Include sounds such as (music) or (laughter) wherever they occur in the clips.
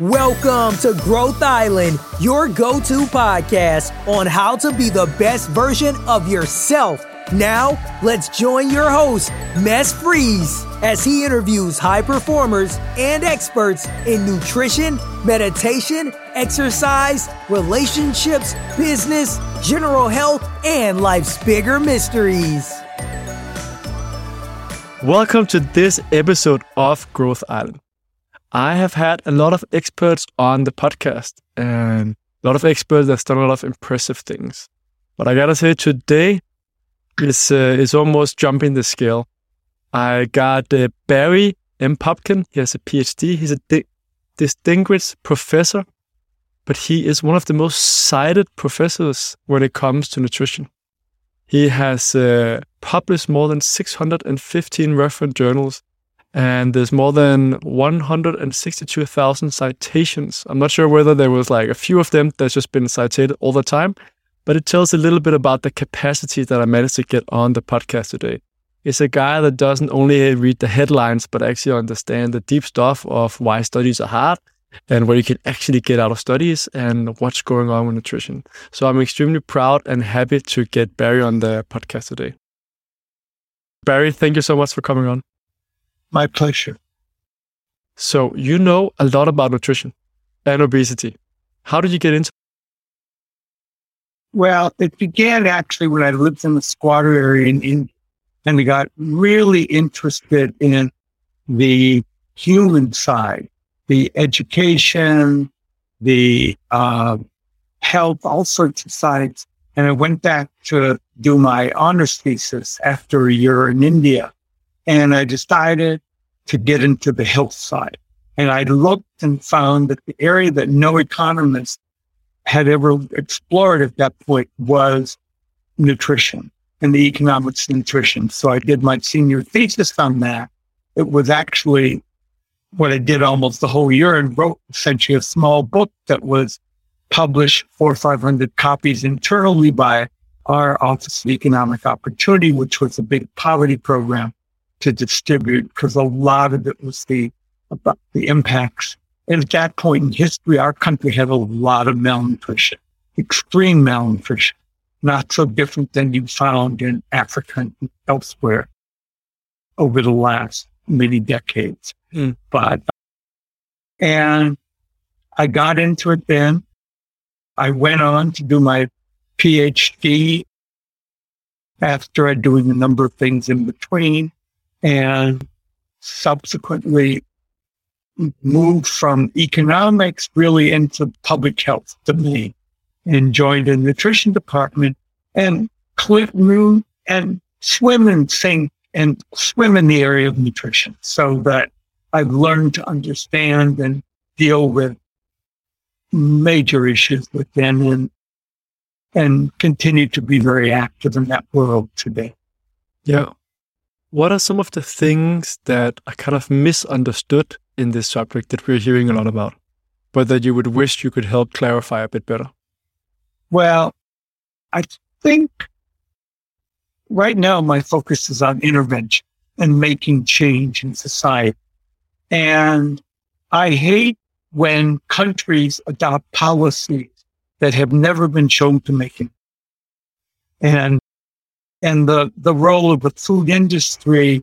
Welcome to Growth Island, your go to podcast on how to be the best version of yourself. Now, let's join your host, Mess Freeze, as he interviews high performers and experts in nutrition, meditation, exercise, relationships, business, general health, and life's bigger mysteries. Welcome to this episode of Growth Island. I have had a lot of experts on the podcast and a lot of experts that's done a lot of impressive things. But I gotta say, today is uh, is almost jumping the scale. I got uh, Barry M. Popkin. He has a PhD. He's a di- distinguished professor, but he is one of the most cited professors when it comes to nutrition. He has uh, published more than 615 reference journals and there's more than 162,000 citations. I'm not sure whether there was like a few of them that's just been cited all the time, but it tells a little bit about the capacity that I managed to get on the podcast today. It's a guy that doesn't only read the headlines, but actually understand the deep stuff of why studies are hard and what you can actually get out of studies and what's going on with nutrition. So I'm extremely proud and happy to get Barry on the podcast today. Barry, thank you so much for coming on. My pleasure. So you know a lot about nutrition and obesity. How did you get into? Well, it began actually when I lived in the squatter area in India, and we got really interested in the human side, the education, the uh, health, all sorts of sides. And I went back to do my honors thesis after a year in India. And I decided to get into the health side. And I looked and found that the area that no economist had ever explored at that point was nutrition and the economics of nutrition. So I did my senior thesis on that. It was actually what I did almost the whole year and wrote essentially a small book that was published four or 500 copies internally by our Office of Economic Opportunity, which was a big poverty program to distribute because a lot of it was the about the impacts. And at that point in history, our country had a lot of malnutrition, extreme malnutrition, not so different than you found in Africa and elsewhere over the last many decades. Mm. But, and I got into it then. I went on to do my PhD after doing a number of things in between and subsequently moved from economics really into public health domain and joined a nutrition department and click room and swim and sing and swim in the area of nutrition so that I've learned to understand and deal with major issues within and and continue to be very active in that world today. Yeah what are some of the things that are kind of misunderstood in this subject that we're hearing a lot about, but that you would wish you could help clarify a bit better? Well, I think right now my focus is on intervention and making change in society. And I hate when countries adopt policies that have never been shown to make it. And and the, the role of the food industry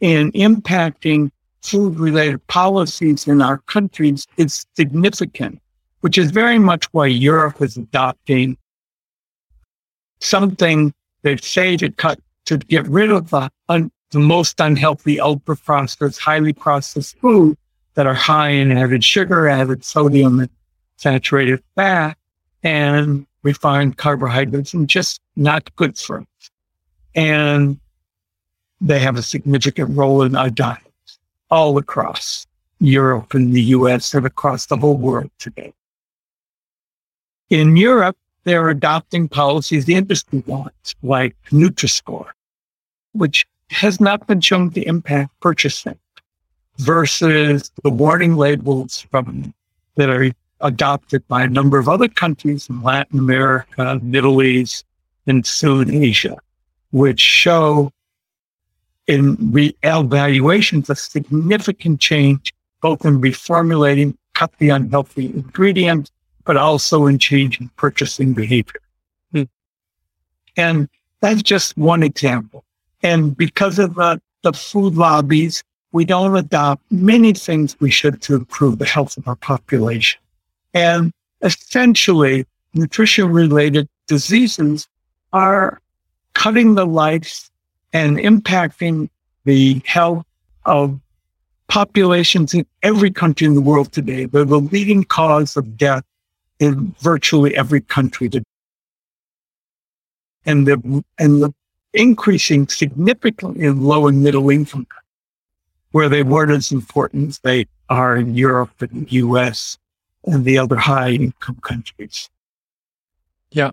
in impacting food related policies in our countries is significant, which is very much why Europe is adopting something they say to cut, to get rid of the, un, the most unhealthy ultra processed, highly processed food that are high in added sugar, added sodium and saturated fat and refined carbohydrates and just not good for us and they have a significant role in our diets all across Europe and the US and across the whole world today. In Europe, they're adopting policies the industry wants, like Nutri-Score, which has not been shown to impact purchasing versus the warning labels from that are adopted by a number of other countries in Latin America, Middle East, and soon Asia which show in re- evaluations a significant change both in reformulating cut the unhealthy ingredients, but also in changing purchasing behavior. Hmm. And that's just one example. And because of the, the food lobbies, we don't adopt many things we should to improve the health of our population. And essentially, nutrition related diseases are cutting the life and impacting the health of populations in every country in the world today. They're the leading cause of death in virtually every country today. And the, and the increasing significantly in low and middle income where they weren't as important as they are in Europe and the US and the other high income countries. Yeah.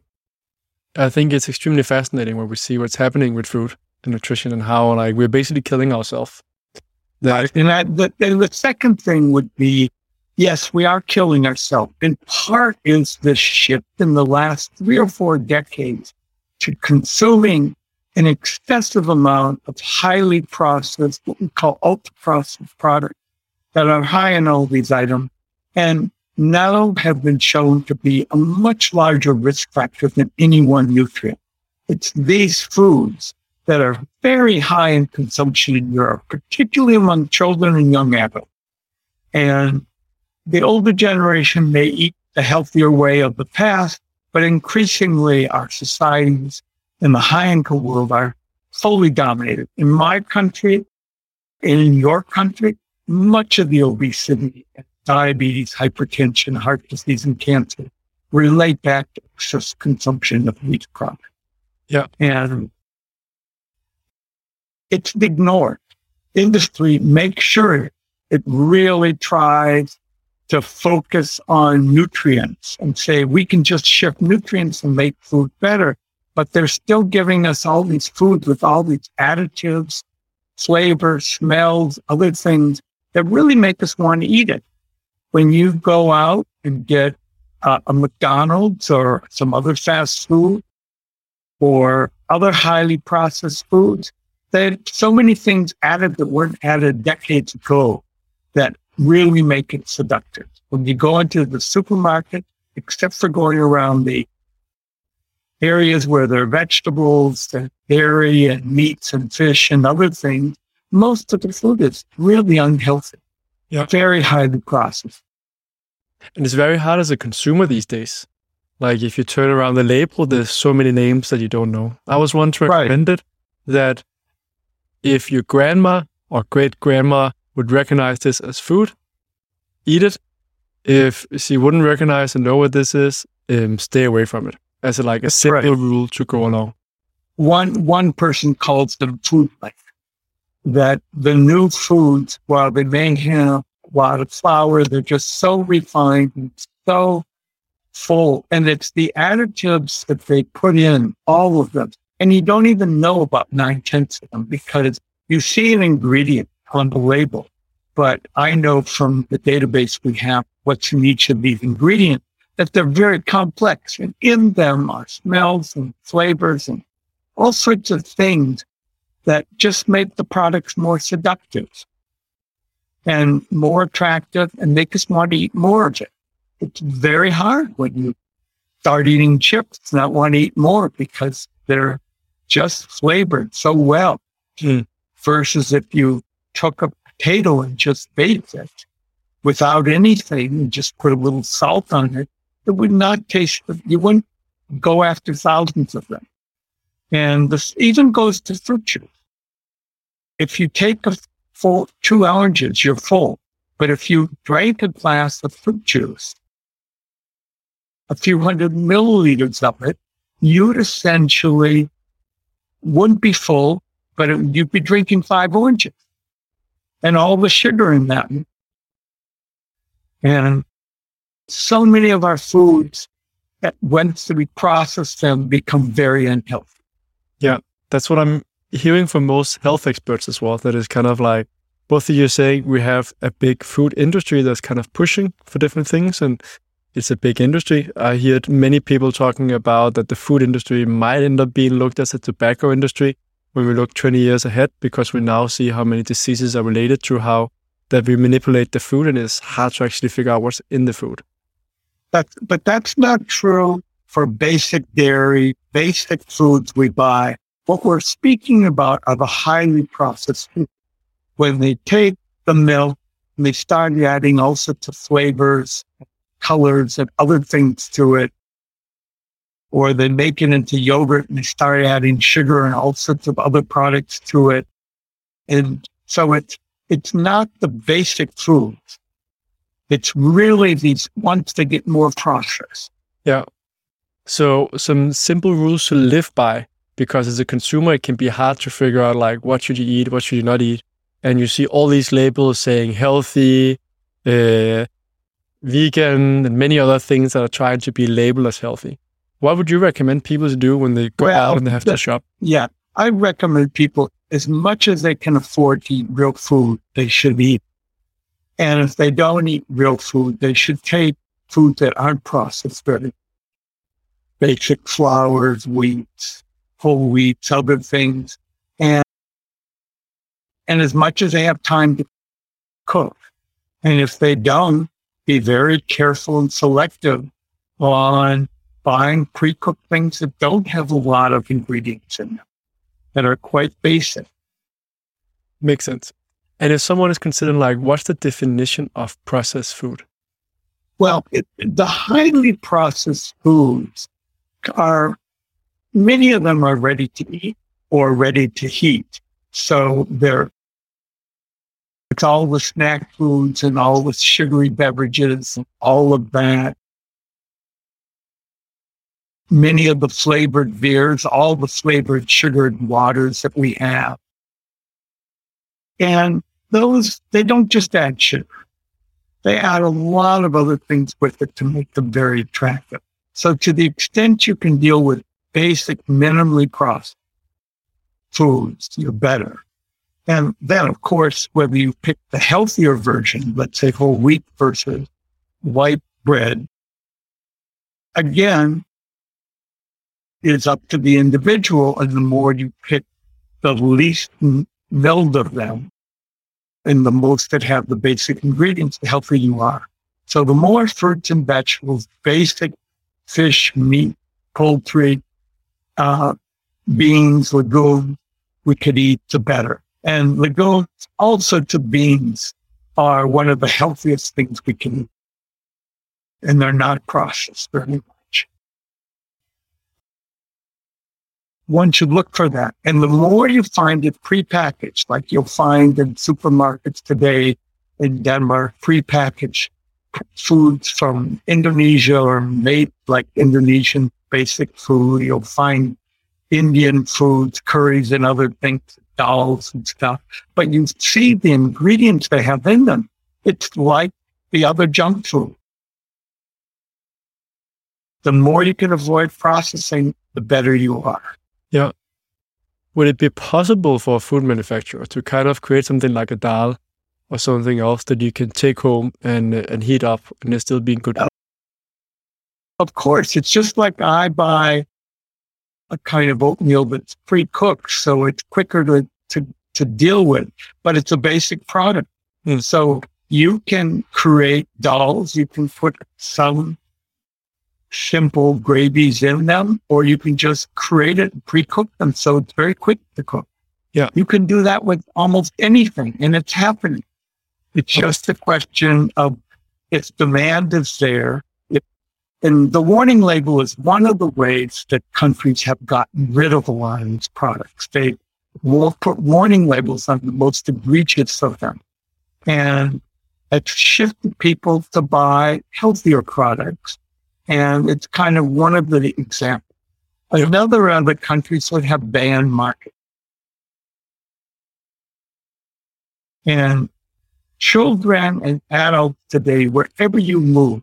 I think it's extremely fascinating when we see what's happening with food and nutrition and how like we're basically killing ourselves. That, and that, the, and the second thing would be, yes, we are killing ourselves. In part is the shift in the last three or four decades to consuming an excessive amount of highly processed, what we call ultra processed products that are high in all these items and now have been shown to be a much larger risk factor than any one nutrient. It's these foods that are very high in consumption in Europe, particularly among children and young adults. And the older generation may eat the healthier way of the past, but increasingly our societies in the high income world are fully dominated. In my country, in your country, much of the obesity, diabetes, hypertension, heart disease, and cancer relate back to excess consumption of wheat crop. Yeah. And it's ignored. Industry makes sure it really tries to focus on nutrients and say we can just shift nutrients and make food better. But they're still giving us all these foods with all these additives, flavors, smells, other things that really make us want to eat it. When you go out and get uh, a McDonald's or some other fast food or other highly processed foods, there's so many things added that weren't added decades ago that really make it seductive. When you go into the supermarket, except for going around the areas where there are vegetables and dairy and meats and fish and other things, most of the food is really unhealthy. Yeah. Very highly processed. And it's very hard as a consumer these days. Like if you turn around the label, there's so many names that you don't know. I was once Right. recommended that if your grandma or great grandma would recognize this as food, eat it. If she wouldn't recognize and know what this is, um, stay away from it. As a, like a simple Right. rule to go along. One, one person calls them food life. That the new foods, while they may have a lot of flour, they're just so refined and so full. And it's the additives that they put in, all of them. And you don't even know about nine tenths of them because you see an ingredient on the label. But I know from the database we have what's in each of these ingredients that they're very complex. And in them are smells and flavors and all sorts of things that just make the products more seductive and more attractive and make us want to eat more of it. It's very hard when you start eating chips and not want to eat more because they're just flavored so well. Hmm. Versus if you took a potato and just baked it without anything and just put a little salt on it, it would not taste, you wouldn't go after thousands of them. And this even goes to fruit juice. If you take a full two oranges, you're full. But if you drank a glass of fruit juice, a few hundred milliliters of it, you'd essentially wouldn't be full, but it, you'd be drinking five oranges and all the sugar in that. And so many of our foods that once we process them become very unhealthy. That's what I'm hearing from most health experts as well. That is kind of like both of you saying we have a big food industry that's kind of pushing for different things and it's a big industry. I heard many people talking about that the food industry might end up being looked as a tobacco industry when we look 20 years ahead because we now see how many diseases are related to how that we manipulate the food and it's hard to actually figure out what's in the food. That's, but that's not true for basic dairy, basic foods we buy. What we're speaking about are the highly processed foods. When they take the milk and they start adding all sorts of flavors, colors, and other things to it, or they make it into yogurt and they start adding sugar and all sorts of other products to it. And so it's, it's not the basic foods. It's really these once they get more processed. Yeah. So some simple rules to live by because as a consumer it can be hard to figure out like what should you eat, what should you not eat. And you see all these labels saying healthy, uh, vegan, and many other things that are trying to be labeled as healthy. What would you recommend people to do when they go well, out and they have the, to shop? Yeah, I recommend people as much as they can afford to eat real food, they should eat. And if they don't eat real food, they should take foods that aren't processed very basic flours, wheats, whole wheats, other things. And, and as much as they have time to cook. And if they don't, be very careful and selective on buying pre-cooked things that don't have a lot of ingredients in them, that are quite basic. Makes sense. And if someone is considering like, what's the definition of processed food? Well, it, the highly processed foods are many of them are ready to eat or ready to heat. So they're it's all the snack foods and all the sugary beverages and all of that. Many of the flavored beers, all the flavored sugared waters that we have. And those, they don't just add sugar. They add a lot of other things with it to make them very attractive. So to the extent you can deal with basic, minimally processed foods, you're better. And then, of course, whether you pick the healthier version, let's say whole wheat versus white bread, again, it's up to the individual. And the more you pick the least milled of them and the most that have the basic ingredients, the healthier you are. So the more fruits and vegetables, basic fish, meat, poultry, uh, beans, legumes we could eat, the better. And legumes, also to beans, are one of the healthiest things we can eat. And they're not processed very much. One should look for that. And the more you find it prepackaged, like you'll find in supermarkets today in Denmark, prepackaged foods from Indonesia or made like Indonesian basic food. You'll find Indian foods, curries and other things, dals and stuff. But you see the ingredients they have in them. It's like the other junk food. The more you can avoid processing, the better you are. Yeah. Would it be possible for a food manufacturer to kind of create something like a dal or something else that you can take home and and heat up and it's still being good? Of course, it's just like I buy a kind of oatmeal that's pre-cooked, so it's quicker to to to deal with, but it's a basic product. Mm. So you can create dals. you can put some simple gravies in them, or you can just create it and pre-cook them. So it's very quick to cook. Yeah. You can do that with almost anything and it's happening. It's just a question of if demand is there. If, and the warning label is one of the ways that countries have gotten rid of a lot of these products. They will put warning labels on the most egregious of them. And it's shifted people to buy healthier products. And it's kind of one of the examples. Another other countries would have banned market. And children and adults today, wherever you move,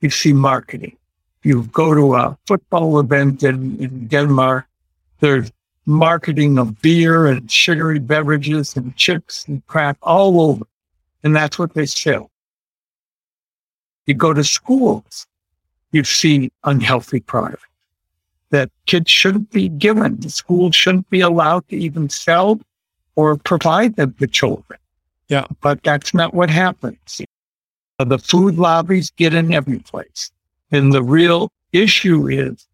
you see marketing. You go to a football event in, in Denmark, there's marketing of beer and sugary beverages and chips and crap all over. And that's what they sell. You go to schools, you see unhealthy products that kids shouldn't be given. The schools shouldn't be allowed to even sell or provide them to children. Yeah. But that's not what happens. The food lobbies get in every place. And the real issue is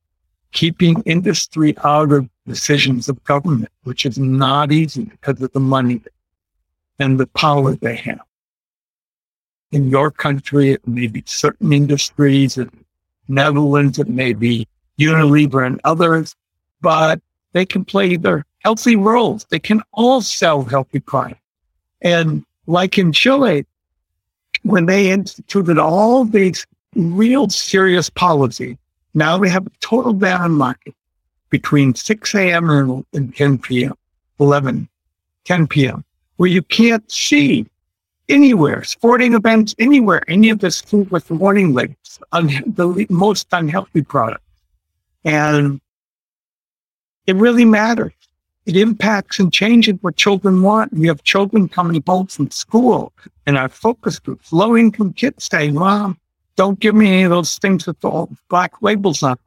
keeping industry out of decisions of government, which is not easy because of the money and the power they have. In your country, it may be certain industries. In Netherlands, it may be Unilever and others, but they can play their healthy roles. They can all sell healthy products. And like in Chile, when they instituted all these real serious policy, now we have a total on market between 6 a.m. and 10 p.m., 11, 10 p.m., where you can't see anywhere, sporting events, anywhere, any of this food with warning labels, un- the most unhealthy product. And it really matters. It impacts and changes what children want. We have children coming home from school and our focus groups, low income kids saying, Mom, don't give me any of those things with all black labels on.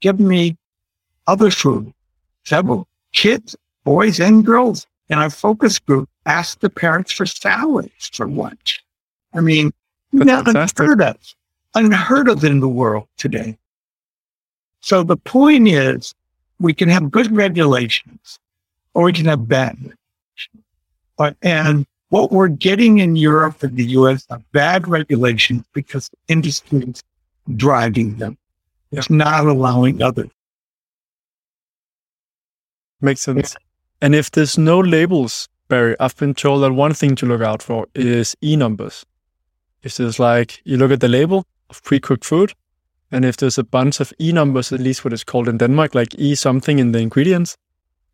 Give me other food. Several kids, boys and girls in our focus group asked the parents for salads for lunch. I mean, not unheard of, unheard of in the world today. So the point is, we can have good regulations or we can have bad. But, and what we're getting in Europe and the US are bad regulations because industry is driving them. It's not allowing others. Makes sense. And if there's no labels, Barry, I've been told that one thing to look out for is E numbers. If there's like, you look at the label of pre cooked food, and if there's a bunch of E numbers, at least what it's called in Denmark, like E something in the ingredients,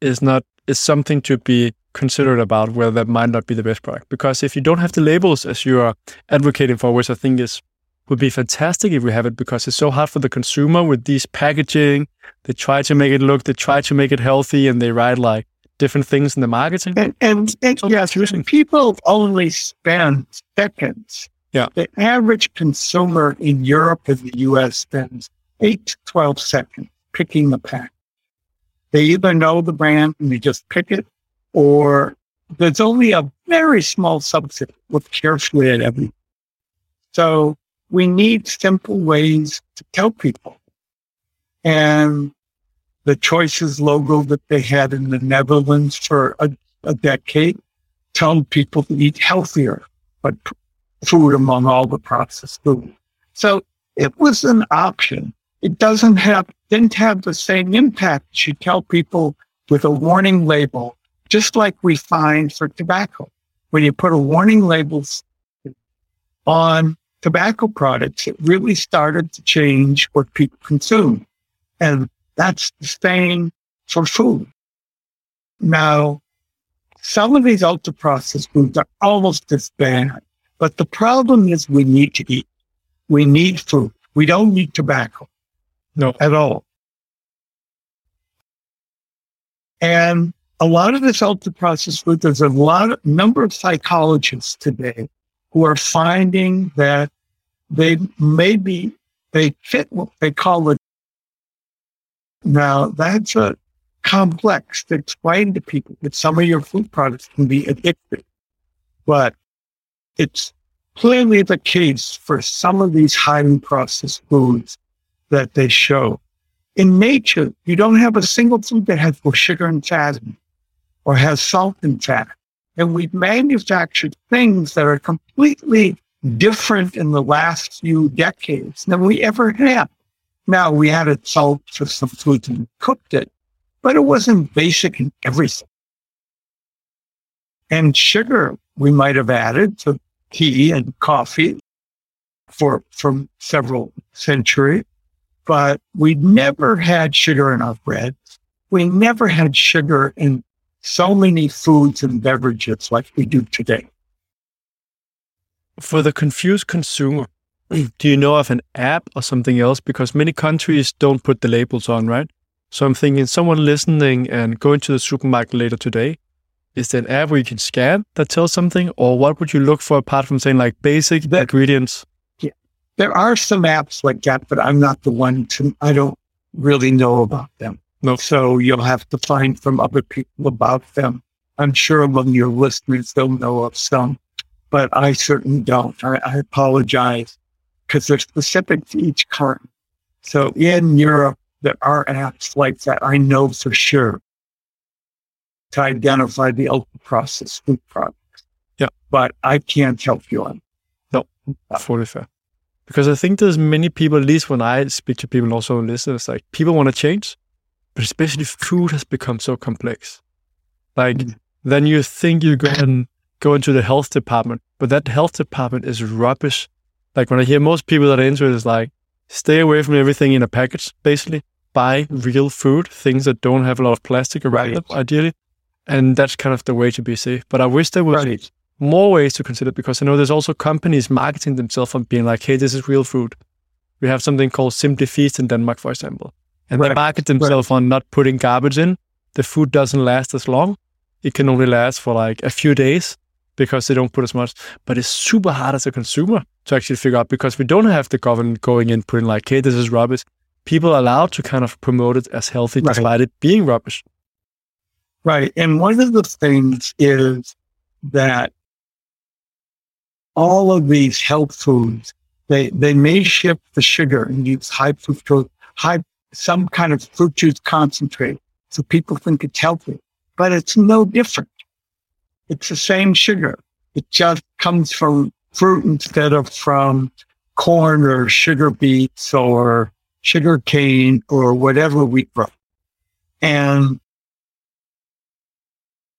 is not is something to be considered about whether that might not be the best product. Because if you don't have the labels as you are advocating for, which I think is would be fantastic if we have it because it's so hard for the consumer with these packaging. They try to make it look, they try to make it healthy, and they write like different things in the marketing. And, and, and So yes, confusing. people only spend seconds. Yeah. The average consumer in Europe and the US spends eight to 12 seconds picking the pack. They either know the brand and they just pick it, or there's only a very small subset look carefully at everything. So we need simple ways to tell people. And the Choices logo that they had in the Netherlands for a, a decade told people to eat healthier, but food among all the processed food. So it was an option. It doesn't have, didn't have the same impact. You tell people with a warning label, just like we find for tobacco. When you put a warning label on tobacco products, it really started to change what people consume. And that's the same for food. Now, some of these ultra processed foods are almost as bad, but the problem is we need to eat. We need food. We don't need tobacco No. at all. And a lot of this ultra processed food, there's a lot of number of psychologists today who are finding that they maybe they fit what they call it. Now that's a complex to explain to people that some of your food products can be addictive, but it's clearly the case for some of these highly processed foods that they show. In nature, you don't have a single food that has both sugar and fat or has salt and fat. And we've manufactured things that are completely different in the last few decades than we ever have. Now we added salt for some foods and cooked it, but it wasn't basic in everything. And sugar we might have added to tea and coffee for from several centuries, but we never had sugar in our bread. We never had sugar in so many foods and beverages like we do today. For the confused consumer, (clears throat) do you know of an app or something else? Because many countries don't put the labels on, right? So I'm thinking someone listening and going to the supermarket later today, is there an app where you can scan that tells something? Or what would you look for apart from saying like basic ingredients? There are some apps like that, but I'm not the one to, I don't really know about them. No. So you'll have to find from other people about them. I'm sure among your listeners they'll know of some, but I certainly don't. I, I apologize because they're specific to each country. So in Europe, there are apps like that. I know for sure to identify the ultra processed food products. Yeah. But I can't help you on. No, fully fair. Because I think there's many people, at least when I speak to people, also listeners, like people want to change, but especially food has become so complex. Like mm. then you think you go and go into the health department, but that health department is rubbish. Like when I hear most people that are into it is like, stay away from everything in a package, basically. Buy real food, things that don't have a lot of plastic around right. them, ideally. And that's kind of the way to be safe. But I wish there was right. more ways to consider because I know there's also companies marketing themselves on being like, hey, this is real food. We have something called Simply Feast in Denmark, for example. And right. they market themselves on not putting garbage in. The food doesn't last as long. It can only last for like a few days because they don't put as much. But it's super hard as a consumer to actually figure out because we don't have the government going in putting like, hey, this is rubbish. People are allowed to kind of promote it as healthy right. despite it being rubbish. Right. And one of the things is that all of these health foods, they, they may shift the sugar and use high fructose, high, some kind of fruit juice concentrate. So people think it's healthy, but it's no different. It's the same sugar. It just comes from fruit instead of from corn or sugar beets or sugar cane or whatever we grow. And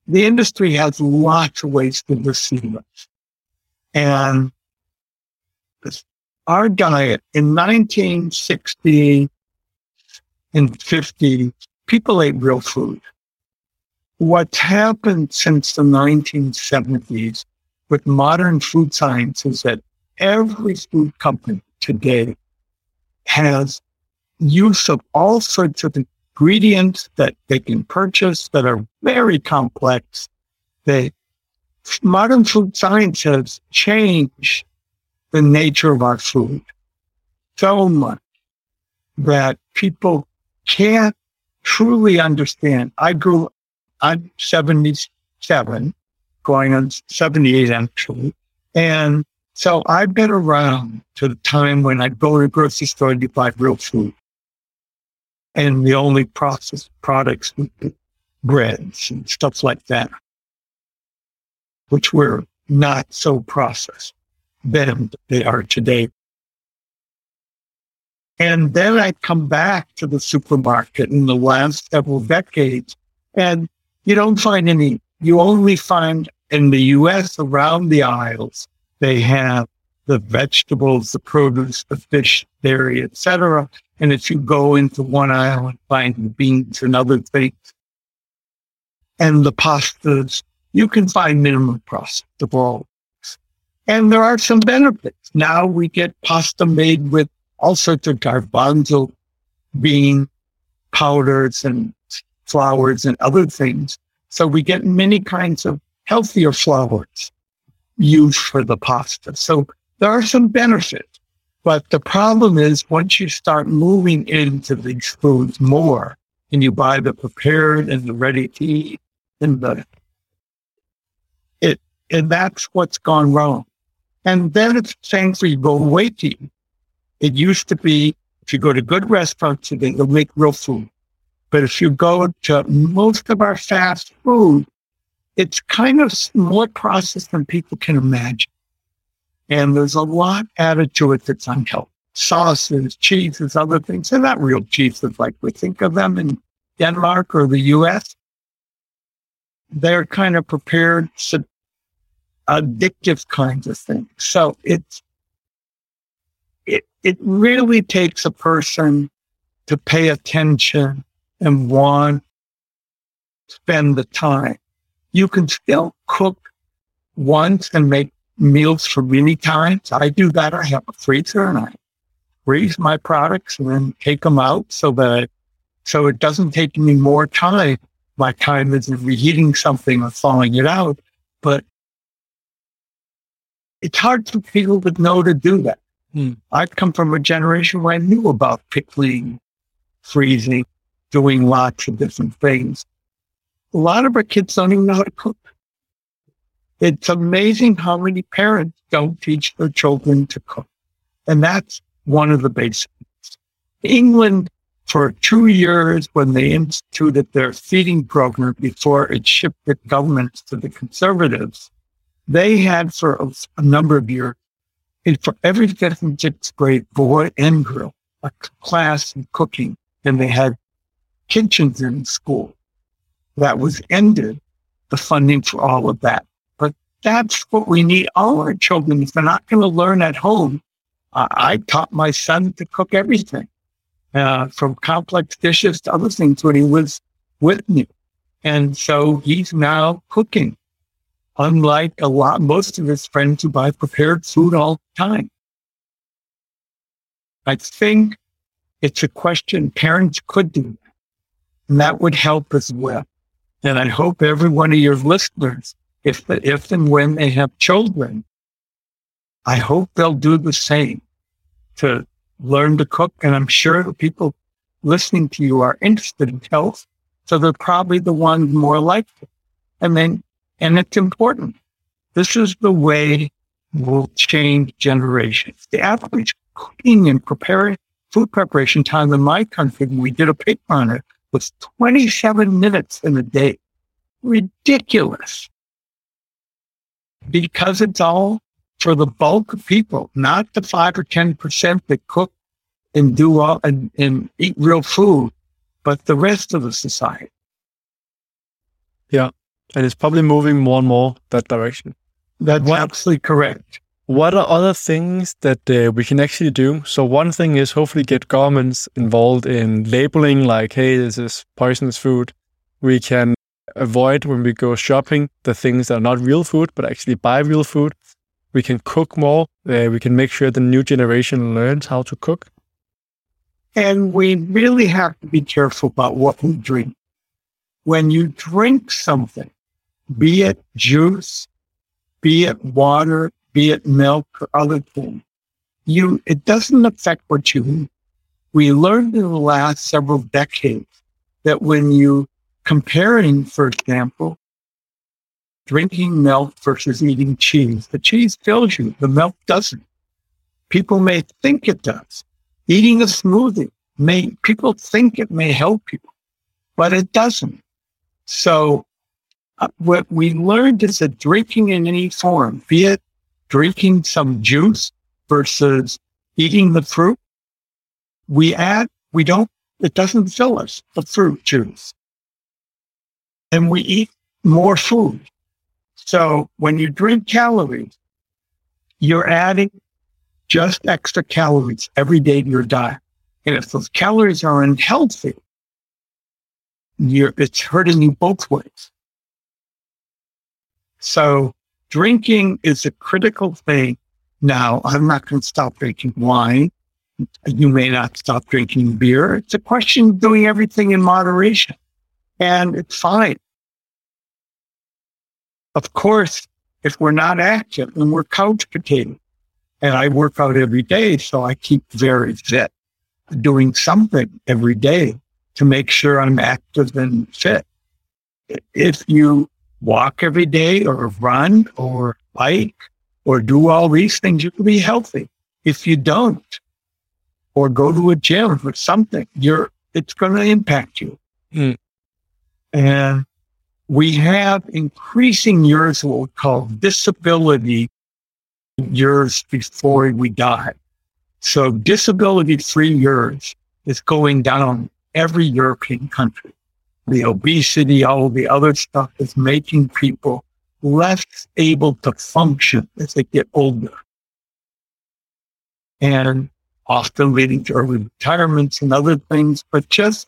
the industry has lots of ways to deceive us. And our diet in 1960 and 50, people ate real food. What's happened since the 1970s with modern food science is that every food company today has use of all sorts of ingredients that they can purchase that are very complex. They, modern food science has changed the nature of our food so much that people can't truly understand. I grew I'm 77, going on 78 actually. And so I've been around to the time when I'd go to the grocery store to buy real food. And the only processed products breads and stuff like that, which were not so processed then they are today. And then I come back to the supermarket in the last several decades and you don't find any, you only find in the US around the aisles, they have the vegetables, the produce, the fish, dairy, etc. And if you go into one aisle and find the beans and other things, and the pastas, you can find minimum processed of all. And there are some benefits. Now we get pasta made with all sorts of garbanzo bean powders and flours and other things. So we get many kinds of healthier flours used for the pasta. So there are some benefits. But the problem is once you start moving into these foods more and you buy the prepared and the ready to eat and the it and that's what's gone wrong. And then it's the same for you go to. It used to be if you go to good restaurants they'll make real food. But if you go to most of our fast food, it's kind of more processed than people can imagine. And there's a lot added to it that's unhealthy. Sauces, cheeses, other things. They're not real cheeses like we think of them in Denmark or the US. They're kind of prepared addictive kinds of things. So it's it it really takes a person to pay attention and want spend the time. You can still cook once and make meals for many times. I do that. I have a freezer and I freeze my products and then take them out so that so it doesn't take me more time. My time is in reheating something or thawing it out. But it's hard for people to know to do that. Hmm. I've come from a generation where I knew about pickling, freezing, doing lots of different things. a lot of our kids don't even know how to cook. It's amazing how many parents don't teach their children to cook. And that's one of the basics. England, for two years, when they instituted their feeding program before it shifted governments to the conservatives, they had for a, a number of years, for every fifth and sixth grade boy and girl, a class in cooking. And they had kitchens in school. That was ended, the funding for all of that. That's what we need. All our children, if they're not going to learn at home, I taught my son to cook everything, uh, from complex dishes to other things when he was with me. And so he's now cooking, unlike a lot, most of his friends who buy prepared food all the time. I think it's a question parents could do and that would help as well. And I hope every one of your listeners, if, if and when they have children, I hope they'll do the same to learn to cook. And I'm sure the people listening to you are interested in health. So they're probably the ones more likely. And then, and it's important. This is the way we'll change generations. The average cooking and preparing food preparation time in my country, we did a paper on it, was 27 minutes in a day. Ridiculous. Because it's all for the bulk of people, not the five or 10% that cook and do all and, and eat real food, but the rest of the society. Yeah. And it's probably moving more and more that direction. That's what, absolutely correct. What are other things that uh, we can actually do? So one thing is hopefully get governments involved in labeling like, hey, this is poisonous food. We can avoid when we go shopping the things that are not real food, but actually buy real food. We can cook more. Uh, we can make sure the new generation learns how to cook. And we really have to be careful about what we drink. When you drink something, be it juice, be it water, be it milk or other things, you, it doesn't affect what you eat. We learned in the last several decades that when you comparing, for example, drinking milk versus eating cheese. The cheese fills you, the milk doesn't. People may think it does. Eating a smoothie may, people think it may help you, but it doesn't. So uh, what we learned is that drinking in any form, be it drinking some juice versus eating the fruit, we add, we don't, it doesn't fill us, the fruit juice. And we eat more food. So when you drink calories, you're adding just extra calories every day to your diet. And if those calories are unhealthy, it's hurting you both ways. So drinking is a critical thing. Now, I'm not going to stop drinking wine. You may not stop drinking beer. It's a question of doing everything in moderation. And it's fine. Of course, if we're not active and we're couch potato, and I work out every day, so I keep very fit, doing something every day to make sure I'm active and fit. If you walk every day or run or bike or do all these things, you can be healthy. If you don't, or go to a gym or something, you're, it's going to impact you. Mm. And we have increasing years what we call disability years before we die. So disability free years is going down every European country. The obesity, all the other stuff is making people less able to function as they get older. And often leading to early retirements and other things, but just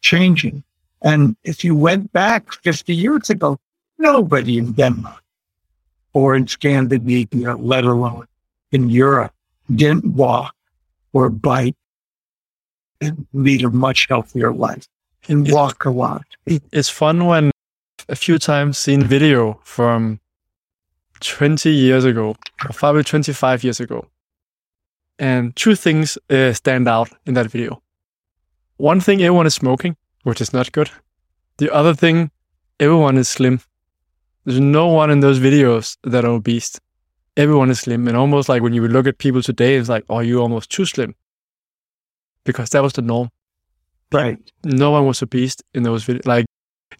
changing. And if you went back 50 years ago, nobody in Denmark or in Scandinavia, let alone in Europe, didn't walk or bike and lead a much healthier life and walk a lot. It's fun when a few times seen video from 20 years ago, or probably 25 years ago. And two things uh, stand out in that video. One thing, everyone is smoking, which is not good. The other thing, everyone is slim. There's no one in those videos that are obese. Everyone is slim. And almost like when you look at people today, it's like, oh, you're almost too slim. Because that was the norm. Right. No one was obese in those videos. Like,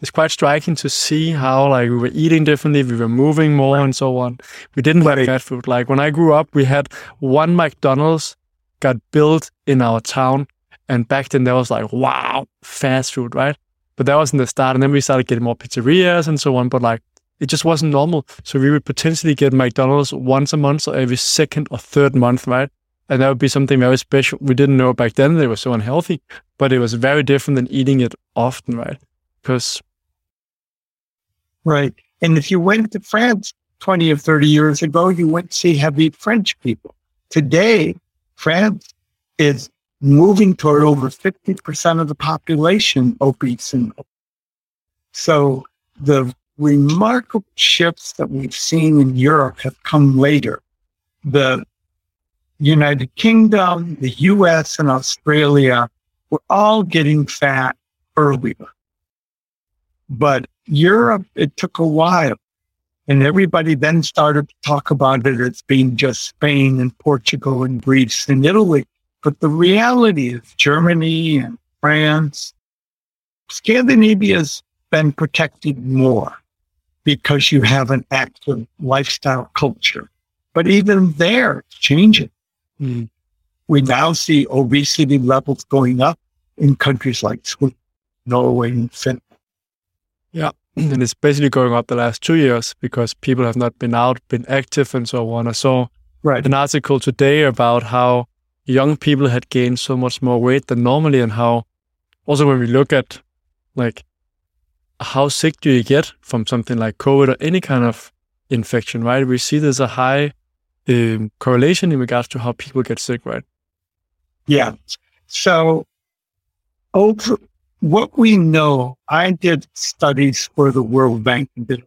it's quite striking to see how like we were eating differently, we were moving more and so on. We didn't Right. have fast food. Like when I grew up, we had one McDonald's got built in our town, and back then there was like wow, fast food, right? But that was in the start, and then we started getting more pizzerias and so on. But like it just wasn't normal. So we would potentially get McDonald's once a month or every second or third month, right? And that would be something very special. We didn't know back then they were so unhealthy, but it was very different than eating it often, right? Because Right. And if you went to France 20 or 30 years ago, you to see heavy French people. Today, France is moving toward over 50% of the population obese. And so the remarkable shifts that we've seen in Europe have come later. The United Kingdom, the US, and Australia were all getting fat earlier. But Europe, it took a while. And everybody then started to talk about it as being just Spain and Portugal and Greece and Italy. But the reality is Germany and France, Scandinavia's been protected more because you have an active lifestyle culture. But even there, it's changing. Mm. We now see obesity levels going up in countries like Sweden, Norway, and Finland. Yeah. And it's basically going up the last two years because people have not been out, been active, and so on. I saw Right. an article today about how young people had gained so much more weight than normally, and how also when we look at like how sick do you get from something like COVID or any kind of infection, right? We see there's a high um, correlation in regards to how people get sick, right? Yeah. So over what we know, I did studies for the World Bank that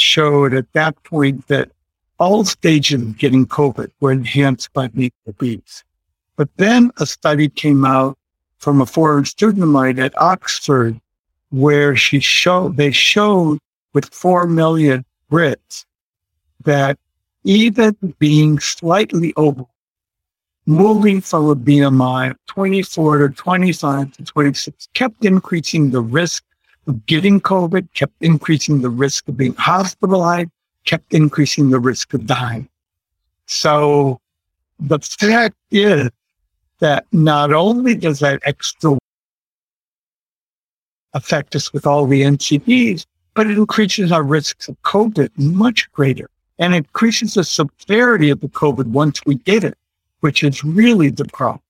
showed at that point that all stages of getting COVID were enhanced by being obese. But then a study came out from a foreign student of mine at Oxford where she showed, they showed with 4 million Brits that even being slightly over moving from a BMI of 24 to 25 to 26 kept increasing the risk of getting COVID, kept increasing the risk of being hospitalized, kept increasing the risk of dying. So the fact is that not only does that extra affect us with all the NCDs, but it increases our risks of COVID much greater and increases the severity of the COVID once we get it which is really the problem.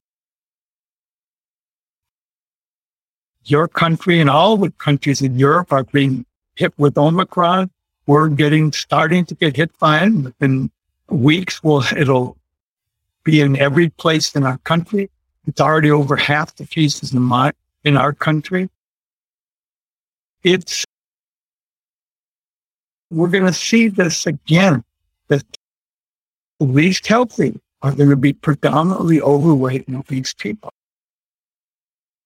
Your country and all the countries in Europe are being hit with Omicron. We're getting starting to get hit by it. Within weeks, will it'll be in every place in our country. It's already over half the cases in my in our country. It's we're going to see this again. The least healthy are going to be predominantly overweight and obese people.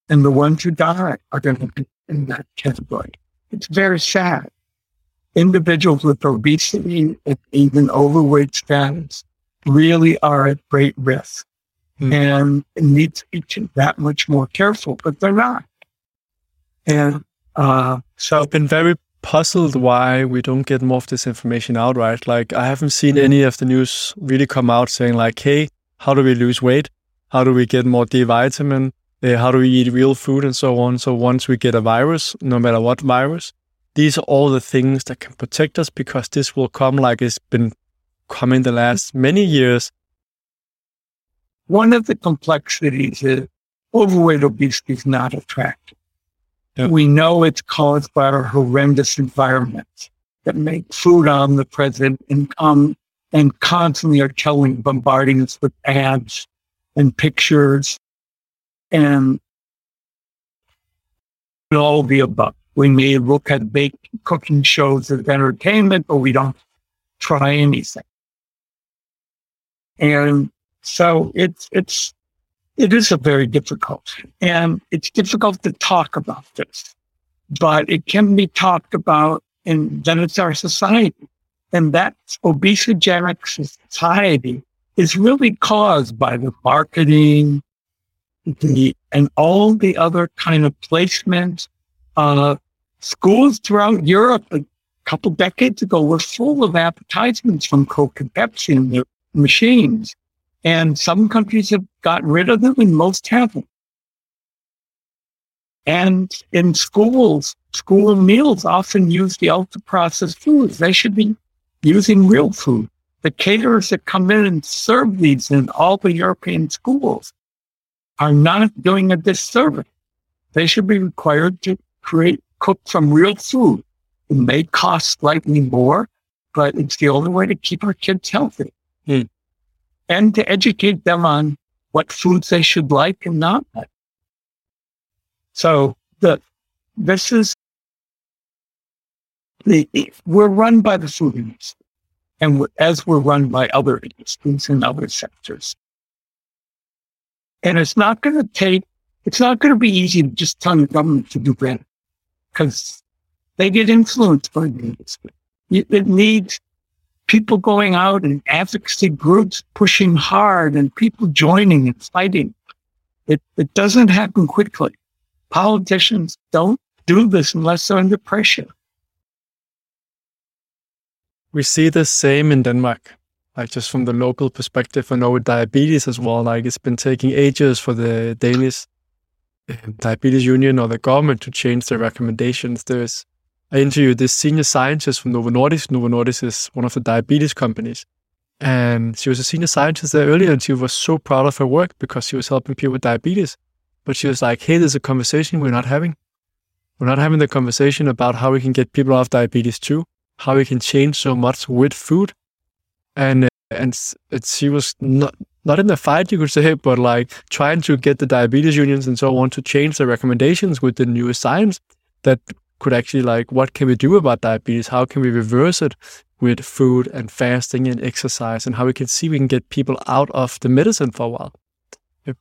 And the ones who die are going to be in that category. It's very sad. Individuals with obesity and even overweight status really are at great risk Hmm. and need to be that much more careful, but they're not. And uh, so, I've been very puzzled why we don't get more of this information out, right? Like I haven't seen Mhm. any of the news really come out saying like, hey, how do we lose weight? How do we get more D vitamin? Uh, how do we eat real food and so on? So once we get a virus, no matter what virus, these are all the things that can protect us because this will come like it's been coming the last many years. one of the complexities is overweight obesity is not attractive. Yeah. We know it's caused by our horrendous environment that make food omnipresent and come and constantly are telling, bombarding us with ads and pictures and all the above. We may look at big cooking shows as entertainment, but we don't try anything. And so it's it's it is a very difficult, and it's difficult to talk about this but it can be talked about and then it's our society. And that obesogenic society is really caused by the marketing, the, and all the other kind of placements. Uh, schools throughout Europe a couple decades ago were full of advertisements from Coke and Pepsi their machines. And some countries have gotten rid of them and most haven't. And in schools, school meals often use the ultra processed foods. They should be using real food. The caterers that come in and serve these in all the European schools are not doing a disservice. They should be required to create, cook some real food. It may cost slightly more, but it's the only way to keep our kids healthy. Hmm. And to educate them on what foods they should like and not like. So the this is the we're run by the food industry, and as we're run by other industries and other sectors. And it's not going to take. It's not going to be easy to just tell the government to do better because they get influenced by the industry. It needs people going out and advocacy groups pushing hard and people joining and fighting. It, it doesn't happen quickly politicians don't do this unless they're under pressure. We see the same in Denmark, like just from the local perspective. I know with diabetes as well, like it's been taking ages for the Danish Diabetes Union or the government to change their recommendations. There's I interviewed this senior scientist from Novo Nordisk. Novo Nordisk is one of the diabetes companies. And she was a senior scientist there earlier, and she was so proud of her work because she was helping people with diabetes. But she was like, hey, there's a conversation we're not having. We're not having the conversation about how we can get people off diabetes too, how we can change so much with food. And, uh, and she was not, not in the fight, you could say, but like trying to get the diabetes unions and so on to change the recommendations with the newest science that could actually like, what can we do about diabetes? How can we reverse it with food and fasting and exercise and how we can see we can get people out of the medicine for a while.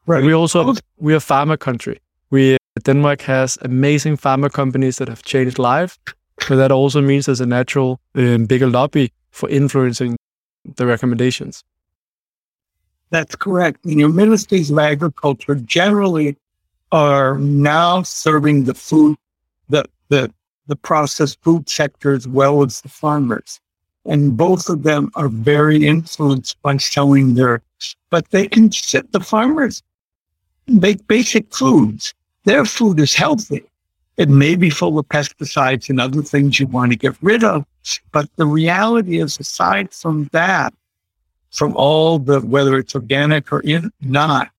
Right. We also we're a pharma country. We Denmark has amazing pharma companies that have changed life, but that also means there's a natural um, bigger lobby for influencing the recommendations. That's correct. And your ministries of agriculture generally are now serving the food, the the the processed food sector as well as the farmers. And both of them are very influenced by selling their but they can sit the farmers make basic foods. Their food is healthy. It may be full of pesticides and other things you want to get rid of. But the reality is, aside from that, from all the, whether it's organic or in, not,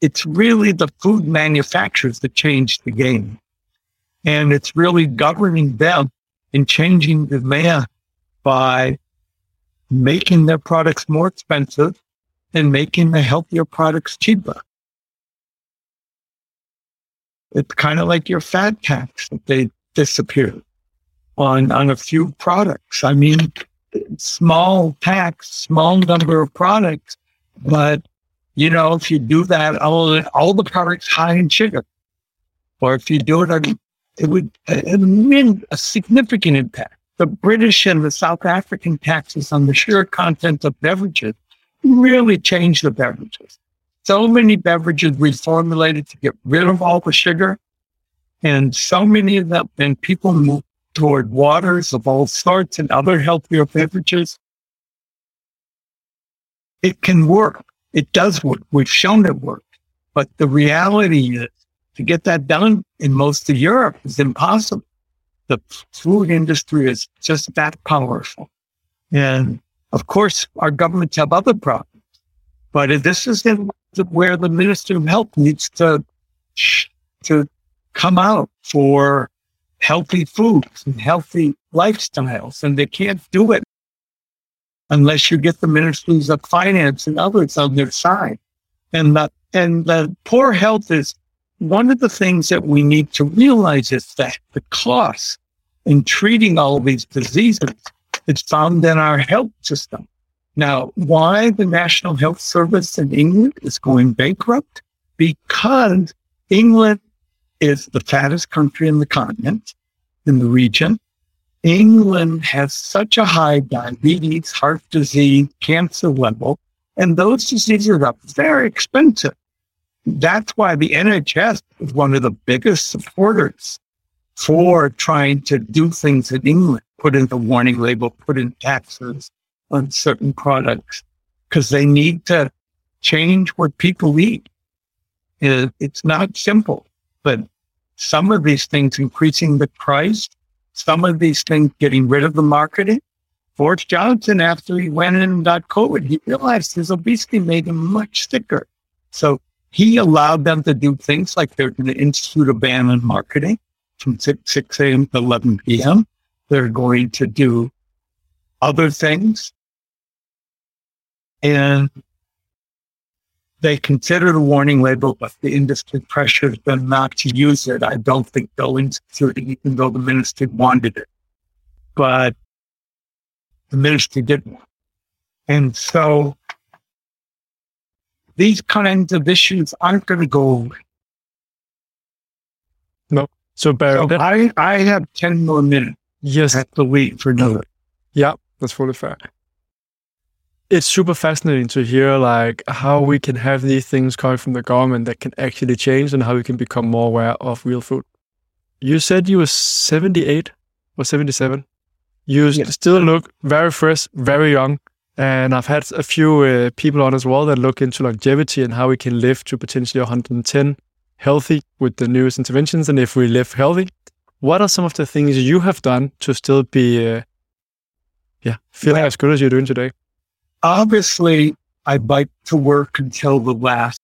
it's really the food manufacturers that change the game. And it's really governing them and changing demand by making their products more expensive and making the healthier products cheaper. It's kind of like your fat tax that they disappeared on, on a few products. I mean, small tax, small number of products, but you know, if you do that, all, all the products high in sugar, or if you do it, it would have a significant impact the British and the South African taxes on the sugar content of beverages really changed the beverages. So many beverages reformulated to get rid of all the sugar. And so many of them, and people toward waters of all sorts and other healthier beverages. It can work. It does work. We've shown it works. But the reality is to get that done in most of Europe is impossible the food industry is just that powerful. And of course, our governments have other problems, but this is where the Minister of Health needs to, to come out for healthy foods and healthy lifestyles. And they can't do it unless you get the ministries of finance and others on their side. And that, and the poor health is one of the things that we need to realize is that the cost in treating all of these diseases is found in our health system. Now, why the National Health Service in England is going bankrupt? Because England is the fattest country in the continent, in the region. England has such a high diabetes, heart disease, cancer level, and those diseases are very expensive. That's why the NHS is one of the biggest supporters for trying to do things in England, put in the warning label, put in taxes on certain products, because they need to change what people eat. It's not simple, but some of these things increasing the price, some of these things getting rid of the marketing. Boris Johnson, after he went in and got COVID, he realized his obesity made him much sicker. So he allowed them to do things like they're going to institute a ban on marketing from 6, 6 a.m. to 11 p.m. They're going to do other things. And they consider the warning label, but the industry pressures them not to use it. I don't think they'll institute it, even though the ministry wanted it. But the ministry didn't. And so these kinds of issues aren't going to go away. No. So, Barry, so I, I have 10 more minutes. Yes. I have to wait for another. Yeah, that's fully fair. It's super fascinating to hear like how we can have these things coming from the government that can actually change and how we can become more aware of real food. You said you were 78 or 77. You yes. still look very fresh, very young. And I've had a few uh, people on as well that look into longevity and how we can live to potentially 110 healthy with the newest interventions. And if we live healthy, what are some of the things you have done to still be, uh, yeah, feeling well, as good as you're doing today? Obviously, I bike to work until the last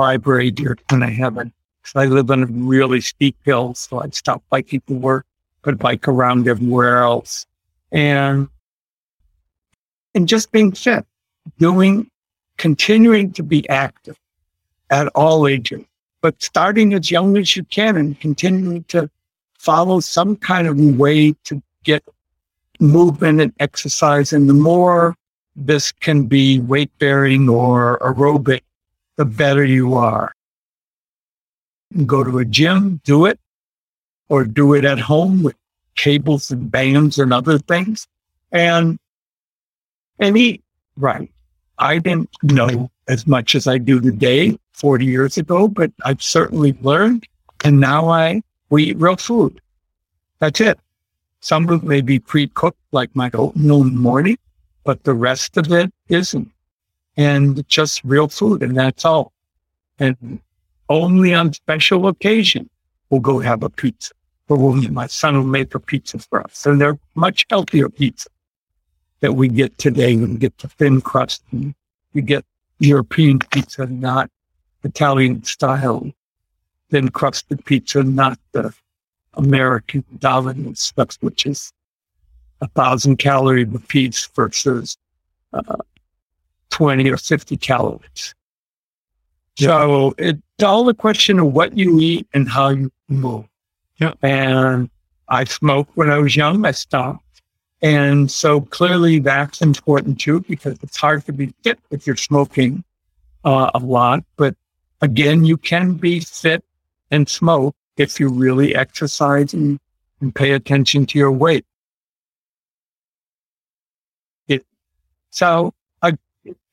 eight years when I haven't. So I live on a really steep hill, so I stop biking to work, but bike around everywhere else. And and just being fit, doing, continuing to be active at all ages, but starting as young as you can and continuing to follow some kind of way to get movement and exercise. And the more this can be weight bearing or aerobic, the better you are. Go to a gym, do it, or do it at home with cables and bands and other things. And and eat right. I didn't know as much as I do today 40 years ago, but I've certainly learned. And now I, we eat real food. That's it. Some of it may be pre-cooked like my oatmeal in the morning, but the rest of it isn't. And just real food. And that's all. And only on special occasion we'll go have a pizza or we'll, my son will make a pizza for us. And they're much healthier pizza that we get today. We get the thin crust. And we get European pizza, not Italian style thin crusted pizza, not the American dominant stuff, which is a thousand calories repeats versus uh, 20 or 50 calories. So it's all a question of what you eat and how you move. Yeah. And I smoked when I was young. I stopped. And so clearly that's important too, because it's hard to be fit if you're smoking uh, a lot. But again, you can be fit and smoke if you really exercise and, and pay attention to your weight. It, so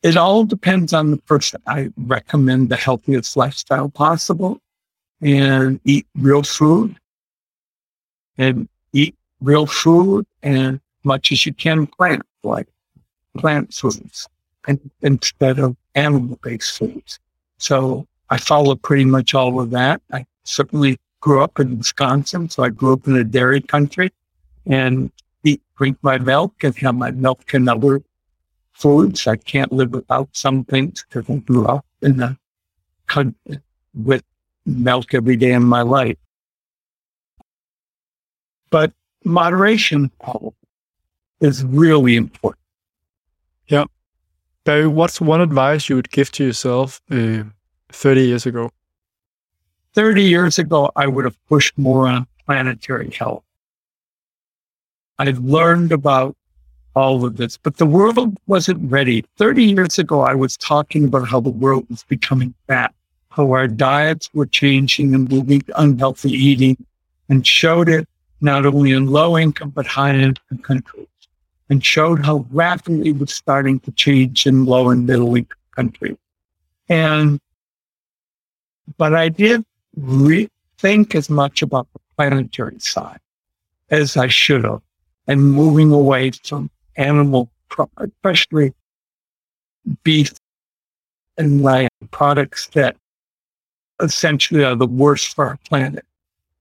it all depends on the person. I recommend the healthiest lifestyle possible and eat real food and eat real food and much as you can plant, like plant foods and, instead of animal based foods. So I follow pretty much all of that. I certainly grew up in Wisconsin, so I grew up in a dairy country and eat, drink my milk and have my milk and other foods. I can't live without some things because I grew up in the country with milk every day in my life. But moderation, is really important. Yeah. Barry, what's one advice you would give to yourself uh, 30 years ago? 30 years ago, I would have pushed more on planetary health. I've learned about all of this, but the world wasn't ready. 30 years ago, I was talking about how the world was becoming fat, how our diets were changing and moving to unhealthy eating and showed it not only in low income but high income countries and showed how rapidly it was starting to change in low and middle income countries. And, but I did re- think as much about the planetary side as I should have and moving away from animal, especially beef and lamb products that essentially are the worst for our planet.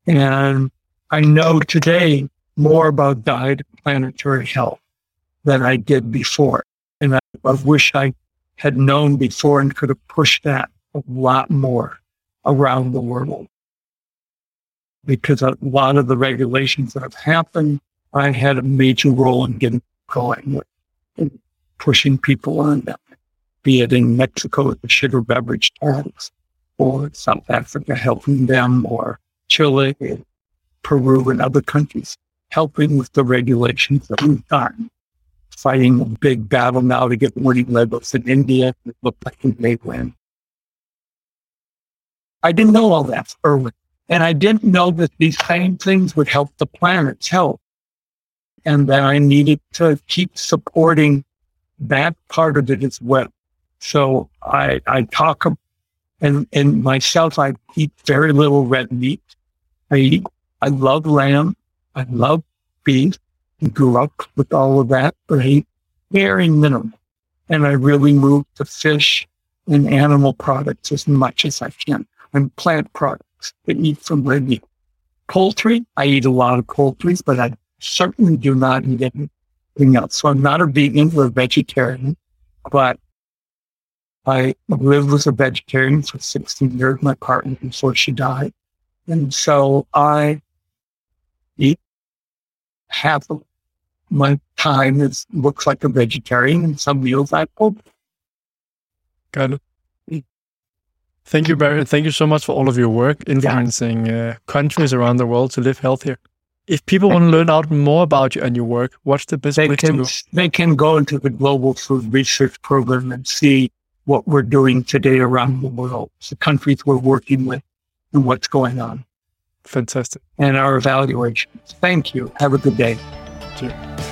And I know today more about diet and planetary health than I did before. And I, I wish I had known before and could have pushed that a lot more around the world. Because a lot of the regulations that have happened, I had a major role in getting going with and pushing people on them, be it in Mexico with the sugar beverage tax, or South Africa helping them, or Chile, Peru, and other countries helping with the regulations that we've gotten fighting a big battle now to get winning levels in India. It looked like we may win. I didn't know all that early. And I didn't know that these same things would help the planet's health. And that I needed to keep supporting that part of it as well. So I, I talk and, and myself, I eat very little red meat. I eat, I love lamb. I love beef grew up with all of that, but I eat very minimal. And I really moved to fish and animal products as much as I can and plant products that eat from red meat. Poultry, I eat a lot of poultry, but I certainly do not eat anything else. So I'm not a vegan or a vegetarian, but I lived as a vegetarian for 16 years, my partner before she died. And so I eat half of my time is looks like a vegetarian and some meals I cook. Got it. Thank you, Barry. Thank you so much for all of your work influencing yeah. uh, countries around the world to live healthier. If people want to learn out more about you and your work, what's the best they place can, to go? They can go into the Global Food Research Program and see what we're doing today around the world, the countries we're working with, and what's going on. Fantastic. And our evaluations. Thank you. Have a good day. Cheers.